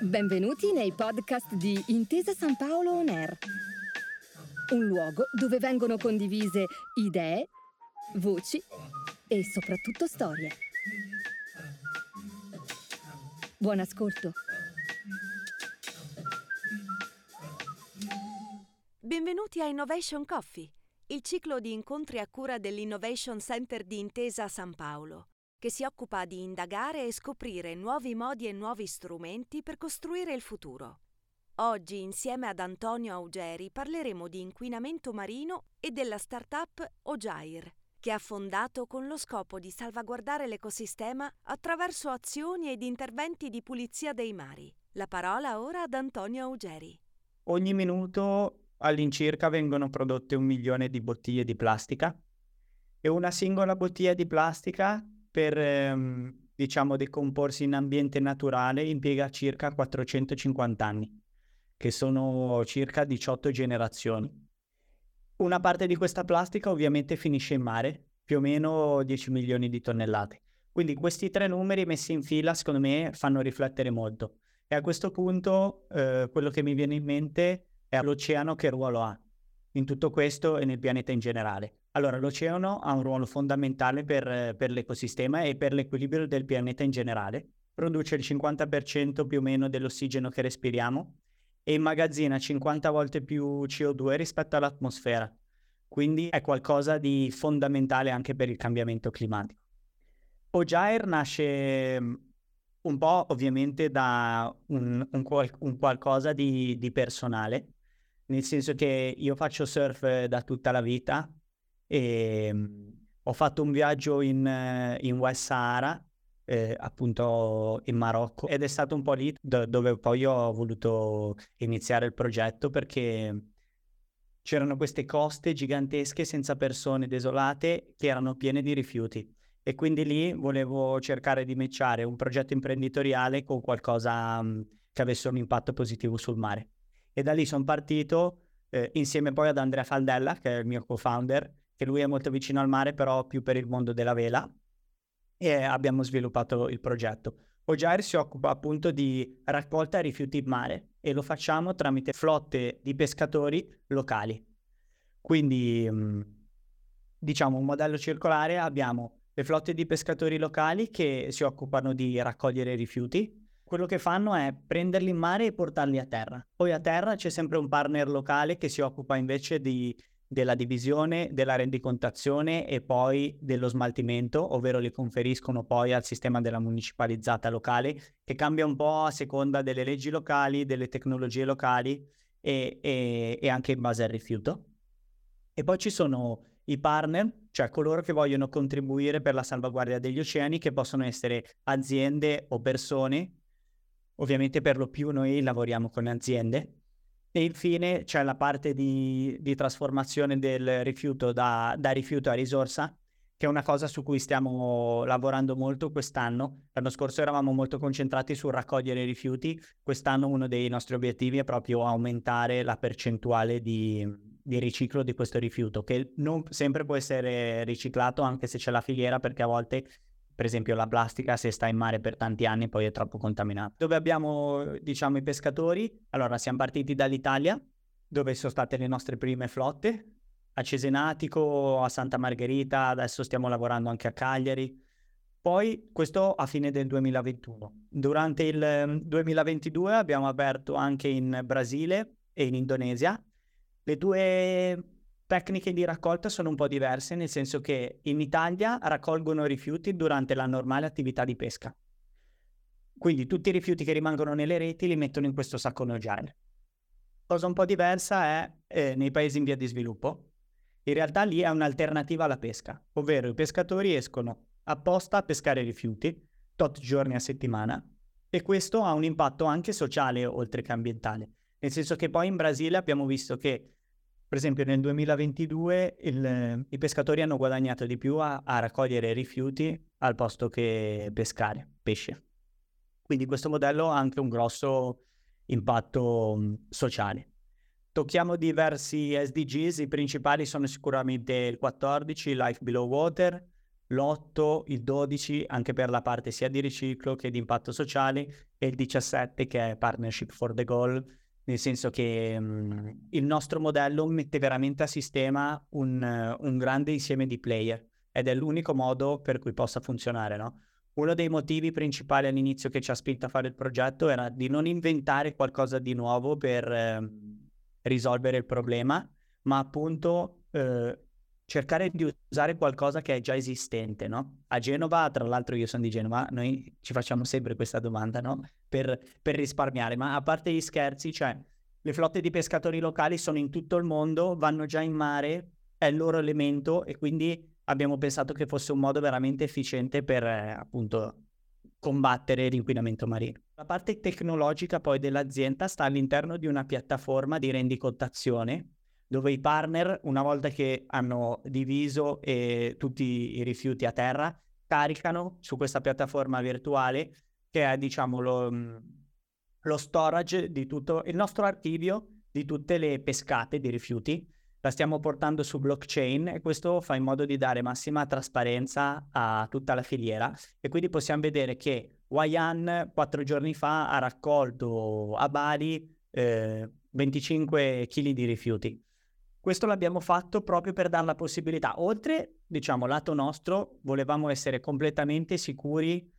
Benvenuti nei podcast di Intesa San Paolo On Air, un luogo dove vengono condivise idee, voci e soprattutto storie. Buon ascolto. Benvenuti a Innovation Coffee, il ciclo di incontri a cura dell'Innovation Center di Intesa San Paolo, che si occupa di indagare e scoprire nuovi modi e nuovi strumenti per costruire il futuro. Oggi, insieme ad Antonio Augeri, parleremo di inquinamento marino e della startup Ojair, che ha fondato con lo scopo di salvaguardare l'ecosistema attraverso azioni ed interventi di pulizia dei mari. La parola ora ad Antonio Augeri. Ogni minuto all'incirca vengono prodotte un milione di bottiglie di plastica e una singola bottiglia di plastica per ehm, diciamo decomporsi in ambiente naturale impiega circa 450 anni, che sono circa 18 generazioni. Una parte di questa plastica ovviamente finisce in mare, più o meno 10 milioni di tonnellate. Quindi questi tre numeri messi in fila, secondo me, fanno riflettere molto. E a questo punto eh, quello che mi viene in mente è l'oceano che ruolo ha in tutto questo e nel pianeta in generale. Allora, l'oceano ha un ruolo fondamentale per, per l'ecosistema e per l'equilibrio del pianeta in generale. Produce il 50% più o meno dell'ossigeno che respiriamo e immagazzina 50 volte più CO2 rispetto all'atmosfera. Quindi è qualcosa di fondamentale anche per il cambiamento climatico. Ojair nasce mm, un po' ovviamente da un, un, qual- un qualcosa di, di personale, nel senso che io faccio surf da tutta la vita e um, ho fatto un viaggio in, in West Sahara, eh, appunto in Marocco, ed è stato un po' lì do- dove poi ho voluto iniziare il progetto perché c'erano queste coste gigantesche senza persone desolate che erano piene di rifiuti e quindi lì volevo cercare di matchare un progetto imprenditoriale con qualcosa um, che avesse un impatto positivo sul mare. E da lì sono partito eh, insieme poi ad Andrea Faldella, che è il mio co-founder, che lui è molto vicino al mare, però più per il mondo della vela, e abbiamo sviluppato il progetto. Ojair si occupa appunto di raccolta rifiuti in mare e lo facciamo tramite flotte di pescatori locali. Quindi, mm, diciamo, un modello circolare abbiamo le flotte di pescatori locali che si occupano di raccogliere rifiuti. Quello che fanno è prenderli in mare e portarli a terra. Poi a terra c'è sempre un partner locale che si occupa invece di, della divisione, della rendicontazione e poi dello smaltimento, ovvero li conferiscono poi al sistema della municipalizzata locale, che cambia un po' a seconda delle leggi locali, delle tecnologie locali e, e, e anche in base al rifiuto. E poi ci sono i partner, cioè coloro che vogliono contribuire per la salvaguardia degli oceani, che possono essere aziende o persone. Ovviamente per lo più noi lavoriamo con aziende. E infine c'è la parte di, di trasformazione del rifiuto da, da rifiuto a risorsa, che è una cosa su cui stiamo lavorando molto quest'anno. L'anno scorso eravamo molto concentrati sul raccogliere i rifiuti, quest'anno uno dei nostri obiettivi è proprio aumentare la percentuale di, di riciclo di questo rifiuto, che non sempre può essere riciclato anche se c'è la filiera, perché a volte, per esempio, la plastica, se sta in mare per tanti anni, poi è troppo contaminata. Dove abbiamo, diciamo, i pescatori? Allora, siamo partiti dall'Italia, dove sono state le nostre prime flotte, a Cesenatico, a Santa Margherita, adesso stiamo lavorando anche a Cagliari. Poi questo a fine del 2021. Durante il 2022 ehm, abbiamo aperto anche in Brasile e in Indonesia le due tecniche di raccolta sono un po' diverse, nel senso che in Italia raccolgono rifiuti durante la normale attività di pesca. Quindi tutti i rifiuti che rimangono nelle reti li mettono in questo sacco agile. Cosa un po' diversa è eh, nei paesi in via di sviluppo. In realtà lì è un'alternativa alla pesca, ovvero i pescatori escono apposta a pescare rifiuti, tot giorni a settimana, e questo ha un impatto anche sociale oltre che ambientale. Nel senso che poi in Brasile abbiamo visto che per esempio nel 2022 il, i pescatori hanno guadagnato di più a, a, raccogliere rifiuti al posto che pescare pesce. Quindi questo modello ha anche un grosso impatto sociale. Tocchiamo diversi SDGs, i principali sono sicuramente il 14, Life Below Water, l'8, il 12 anche per la parte sia di riciclo che di impatto sociale e il 17 che è Partnership for the Goal, nel senso che um, il nostro modello mette veramente a sistema un, uh, un, grande insieme di player ed è l'unico modo per cui possa funzionare, no? Uno dei motivi principali all'inizio che ci ha spinto a fare il progetto era di non inventare qualcosa di nuovo per eh, risolvere il problema, ma appunto eh, cercare di usare qualcosa che è già esistente, no? A Genova, tra l'altro io sono di Genova, noi ci facciamo sempre questa domanda, no? Per, per risparmiare, ma a parte gli scherzi, cioè le flotte di pescatori locali sono in tutto il mondo, vanno già in mare, è il loro elemento e quindi abbiamo pensato che fosse un modo veramente efficiente per eh, appunto combattere l'inquinamento marino. La parte tecnologica poi dell'azienda sta all'interno di una piattaforma di rendicontazione dove i partner, una volta che hanno diviso eh, tutti i rifiuti a terra, caricano su questa piattaforma virtuale che è, diciamo, lo, mm, lo storage di tutto il nostro archivio di tutte le pescate di rifiuti. La stiamo portando su blockchain e questo fa in modo di dare massima trasparenza a tutta la filiera e quindi possiamo vedere che Wayan quattro giorni fa ha raccolto a Bali eh, 25 kg di rifiuti questo l'abbiamo fatto proprio per dare la possibilità, oltre, diciamo, lato nostro, volevamo essere completamente sicuri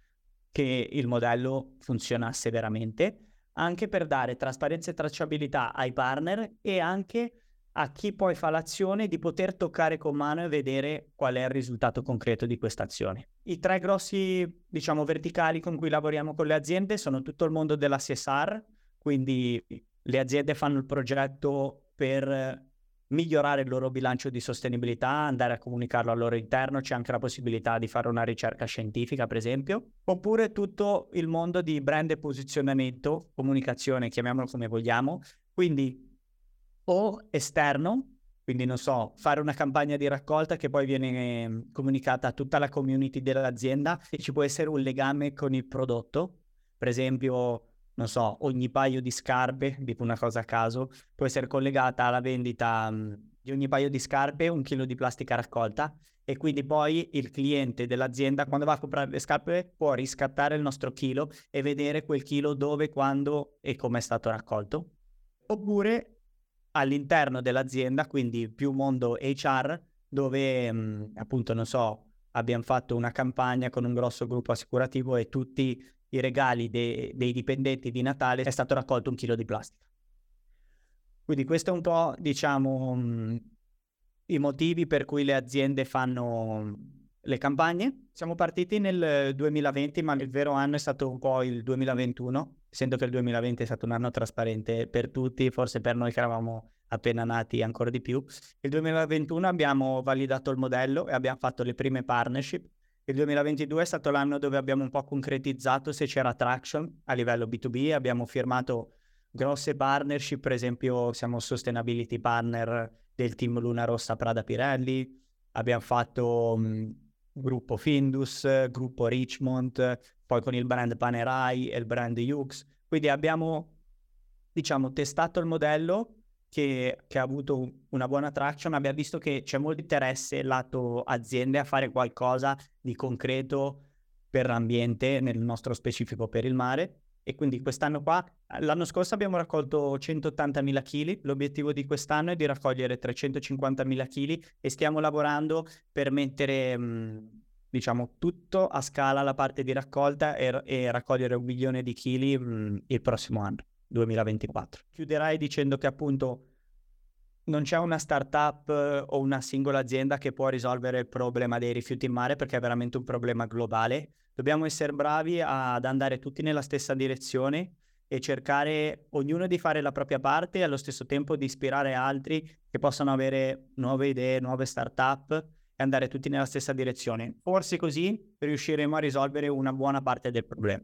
che il modello funzionasse veramente, anche per dare trasparenza e tracciabilità ai partner e anche a chi poi fa l'azione di poter toccare con mano e vedere qual è il risultato concreto di questa azione. I tre grossi, diciamo, verticali con cui lavoriamo con le aziende sono tutto il mondo della CSR, quindi le aziende fanno il progetto per migliorare il loro bilancio di sostenibilità, andare a comunicarlo al loro interno, c'è anche la possibilità di fare una ricerca scientifica, per esempio, oppure tutto il mondo di brand e posizionamento, comunicazione, chiamiamolo come vogliamo, quindi o esterno, quindi non so, fare una campagna di raccolta che poi viene ehm, comunicata a tutta la community dell'azienda e ci può essere un legame con il prodotto, per esempio non so, ogni paio di scarpe, dico una cosa a caso, può essere collegata alla vendita mh, di ogni paio di scarpe un chilo di plastica raccolta e quindi poi il cliente dell'azienda quando va a comprare le scarpe può riscattare il nostro chilo e vedere quel chilo dove, quando e come è stato raccolto. Oppure all'interno dell'azienda, quindi più mondo HR, dove mh, appunto, non so, abbiamo fatto una campagna con un grosso gruppo assicurativo e tutti i regali de- dei dipendenti di Natale è stato raccolto un chilo di plastica. Quindi questo è un po', diciamo, mh, i motivi per cui le aziende fanno le campagne. Siamo partiti nel 2020, ma il vero anno è stato un po' il 2021, essendo che il 2020 è stato un anno trasparente per tutti, forse per noi che eravamo appena nati ancora di più. Il 2021 abbiamo validato il modello e abbiamo fatto le prime partnership il 2022 è stato l'anno dove abbiamo un po' concretizzato se c'era traction a livello B2B, abbiamo firmato grosse partnership, per esempio siamo sustainability partner del team Luna Rossa Prada Pirelli, abbiamo fatto um, gruppo Findus, gruppo Richmond, poi con il brand Panerai e il brand Hughes, quindi abbiamo diciamo testato il modello che, che, ha avuto una buona traction, abbiamo visto che c'è molto interesse lato aziende a fare qualcosa di concreto per l'ambiente, nel nostro specifico per il mare. E quindi quest'anno qua, l'anno scorso abbiamo raccolto 180.000 kg, l'obiettivo di quest'anno è di raccogliere 350.000 kg e stiamo lavorando per mettere, mh, diciamo, tutto a scala la parte di raccolta e, e raccogliere un milione di chili mh, il prossimo anno. 2024. Chiuderai dicendo che appunto non c'è una startup eh, o una singola azienda che può risolvere il problema dei rifiuti in mare perché è veramente un problema globale. Dobbiamo essere bravi ad andare tutti nella stessa direzione e cercare ognuno di fare la propria parte e allo stesso tempo di ispirare altri che possano avere nuove idee, nuove startup e andare tutti nella stessa direzione. Forse così riusciremo a risolvere una buona parte del problema.